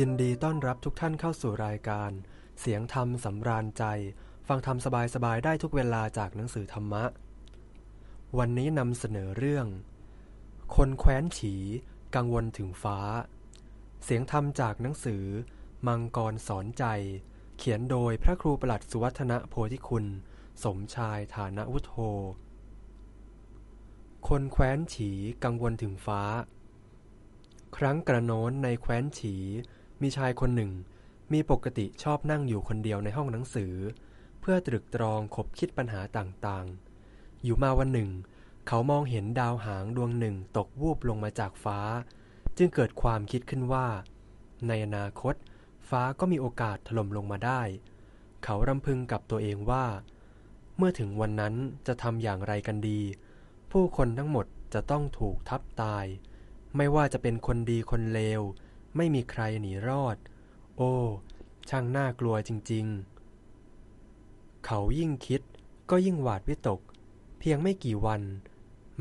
ยินดีต้อนรับทุกท่านเข้าสู่รายการ เสียงธรรมสำราญใจ ฟังธรรมสบายๆได้ทุกเวลาจากหนังสือธรรมะ วันนี้นำเสนอเรื่อง คนแคว้นฉีกังวลถึงฟ้า เสียงธรรมจากหนังสือ มังกรสอนใจ เขียนโดยพระครูประหลัดสุวัฒนะโพธิคุณ สมชายฐานวุฒโธ คนแคว้นฉีกังวลถึงฟ้า ครั้งกระโน้นในแคว้นฉี มีชายคนหนึ่ง มีปกติชอบนั่งอยู่คนเดียวในห้องหนังสือ เพื่อตรึกตรองคบคิดปัญหาต่างๆ อยู่มาวันหนึ่ง เขามองเห็นดาวหางดวงหนึ่งตกวูบลงมาจากฟ้า จึงเกิดความคิดขึ้นว่า ในอนาคต ฟ้าก็มีโอกาสถล่มลงมาได้ เขารำพึงกับตัวเองว่า เมื่อถึงวันนั้นจะทำอย่างไรกันดี ผู้คนทั้งหมดจะต้องถูกทับตาย ไม่ว่าจะเป็นคนดีคนเลว ไม่มีใครหนีรอด โอ้ ช่างน่ากลัวจริง ๆ เขายิ่งคิดก็ยิ่งหวาดวิตก เพียงไม่กี่วัน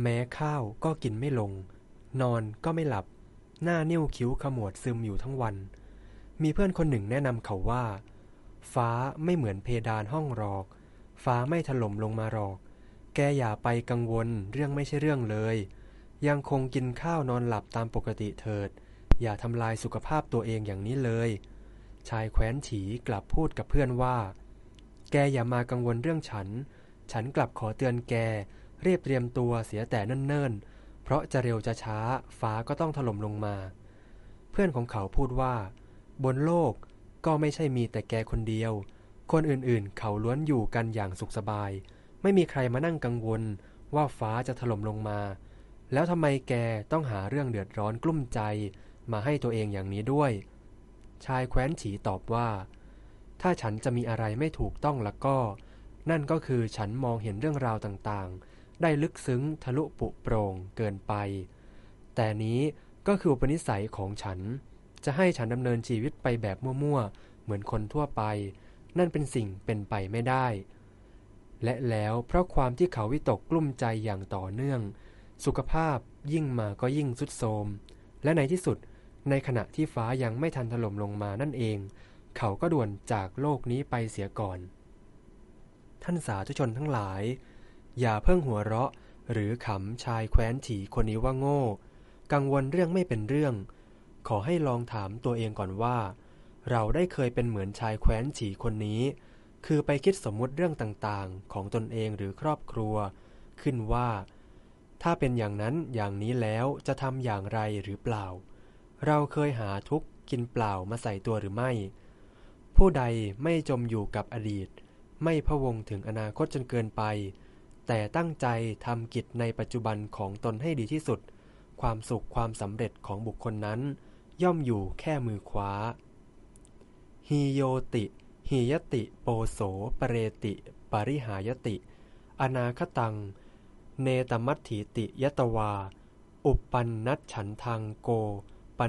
แม้ข้าวก็กินไม่ลง นอนก็ไม่หลับ หน้านิ้วคิ้วขมวดซึมอยู่ทั้งวัน มีเพื่อนคนหนึ่งแนะนำเขาว่า ฟ้าไม่เหมือนเพดานห้องหรอก ฟ้าไม่ถล่มลงมาหรอก แกอย่าไปกังวลเรื่องไม่ใช่เรื่องเลย ยังคงกินข้าวนอนหลับตามปกติเถิด อย่าทำลายสุขภาพตัวเองอย่างนี้เลย ชายแคว้นฉีกลับพูดกับเพื่อนว่า แกอย่ามากังวลเรื่องฉัน ฉันกลับขอเตือนแก เรียบเตรียมตัวเสียแต่เนิ่นๆ เพราะจะเร็วจะช้าฟ้าก็ต้องถล่มลงมา เพื่อนของเขาพูดว่า บนโลกก็ไม่ใช่มีแต่แกคนเดียว คนอื่นๆ เขาล้วนอยู่กันอย่างสุขสบาย ไม่มีใครมานั่งกังวลว่าฟ้าจะถล่มลงมา แล้วทำไมแกต้องหาเรื่องเดือดร้อนกลุ้มใจ มาให้ตัวเองอย่างนี้ด้วย ชายแคว้นฉีตอบว่า ถ้าฉันจะมีอะไรไม่ถูกต้องแล้วก็ นั่นก็คือฉันมองเห็นเรื่องราวต่างๆ ได้ลึกซึ้งทะลุปุโปร่งเกินไป แต่นี้ก็คืออุปนิสัยของฉัน จะให้ฉันดำเนินชีวิตไปแบบมั่วๆ เหมือนคนทั่วไป นั่นเป็นสิ่งเป็นไปไม่ได้ และแล้วเพราะความที่เขาวิตกกลุ้มใจอย่างต่อเนื่อง สุขภาพยิ่งมาก็ยิ่งสุดโทมและในที่สุด ในขณะที่ฟ้ายังไม่ทันถล่มลงมานั่นเอง เขาก็ด่วนจากโลกนี้ไปเสียก่อน ท่านสาธุชนทั้งหลาย อย่าเพิ่งหัวเราะ หรือขำชายแคว้นฉีคนนี้ว่าโง่ กังวลเรื่องไม่เป็นเรื่อง ขอให้ลองถามตัวเองก่อนว่า เราได้เคยเป็นเหมือนชายแคว้นฉีคนนี้ คือไปคิดสมมุติเรื่องต่างๆ ของตนเองหรือครอบครัว ขึ้นว่า ถ้าเป็นอย่างนั้นอย่างนี้แล้วจะทำอย่างไรหรือเปล่า เราเคยหาทุกข์กินเปล่ามาใส่ตัวหรือไม่ ผู้ใดไม่จมอยู่กับอดีต ไม่พะวงถึงอนาคตจนเกินไป แต่ตั้งใจทำกิจในปัจจุบันของตนให้ดีที่สุด ความสุขความสำเร็จของบุคคลนั้น ย่อมอยู่แค่มือขวาฮีโยติหียติโปโสปเรติ ปริหายติ อนาคตัง เนตมัตถิติยตวา อุปปันนัชฉันทางโก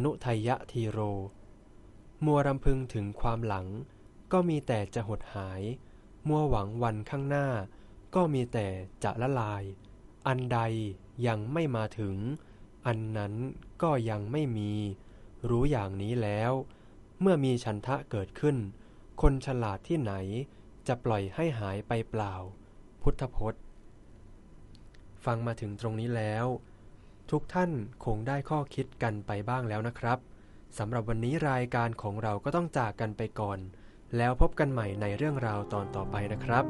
นุทัยะทีโร มัวรำพึงถึงความหลัง ก็มีแต่จะหดหาย มัวหวังวันข้างหน้า ก็มีแต่จะละลาย อันใดยังไม่มาถึง อันนั้นก็ยังไม่มี รู้อย่างนี้แล้ว เมื่อมีฉันทะเกิดขึ้น คนฉลาดที่ไหนจะปล่อยให้หายไปเปล่า พุทธพจน์ ฟังมาถึงตรงนี้แล้ว ทุกท่านคงได้ข้อคิดกันไปบ้างแล้วนะครับสำหรับวันนี้รายการของเราก็ต้องจากกันไปก่อน แล้วพบกันใหม่ในเรื่องราวตอนต่อไปนะครับ